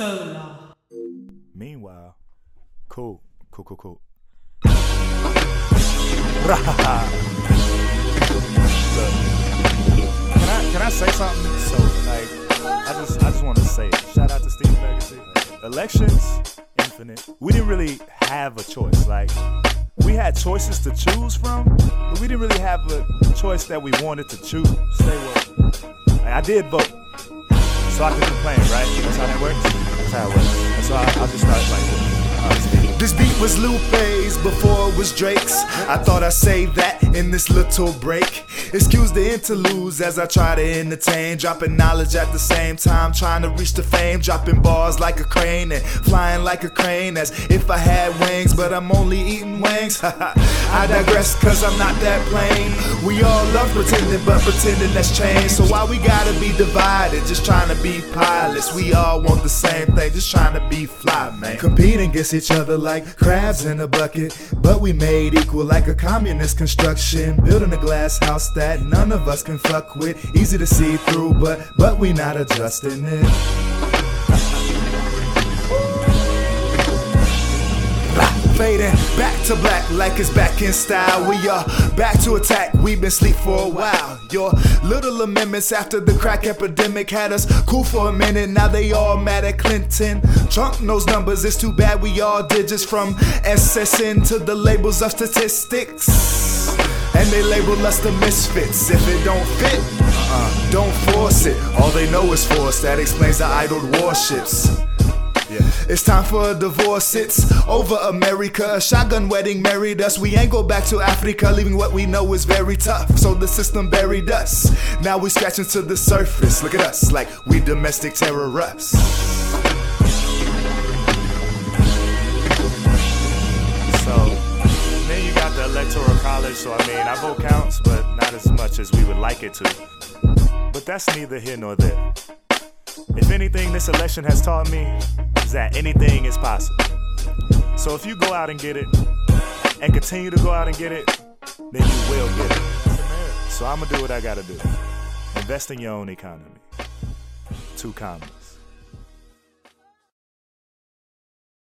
Solar. Meanwhile, cool, cool, cool, cool. Look, can I can I say something? So like, I just I just want to say it. Shout out to Steve Legacy. Elections, infinite. We didn't really have a choice. Like, we had choices to choose from, but we didn't really have a choice that we wanted to choose. Stay woke. Like, I did vote, so I can complain, right? That's how that works. That's how it works. And so I, I'll just like this. This beat was Lupe's before it was Drake's. I thought I'd say that in this little break. Excuse the interludes as I try to entertain. Dropping knowledge at the same time, trying to reach the fame. Dropping bars like a crane and flying like a crane as if I had wings, but I'm only eating wings. I digress, cause I'm not that plain. We all love pretending, but pretending that's changed. So why we gotta be divided? Just trying to be pilots. We all want the same thing, just trying to be fly, man. Competing against each other like crabs in a bucket. But we made equal like a communist construction. Building a glass house that none of us can fuck with. Easy to see through, but but we not adjusting it. Fading back to black like it's back in style. We are back to attack. We've been sleep for a while. Your little amendments after the crack epidemic had us cool for a minute. Now they all mad at Clinton. Trump knows numbers. It's too bad we all digits from SSN to the labels of statistics. And they label us the misfits. If it don't fit, uh-uh, don't force it. All they know is force. That explains the idled warships. It's time for a divorce. It's over America. A shotgun wedding married us. We ain't go back to Africa, leaving what we know is very tough. So the system buried us. Now we scratching to the surface. Look at us, like we domestic terrorists. So then you got the electoral college. So I mean, our vote counts, but not as much as we would like it to. But that's neither here nor there. Anything, this election has taught me is that anything is possible. So if you go out and get it, and continue to go out and get it, then you will get it. So I'm gonna do what I gotta do. Invest in your own economy. Too common.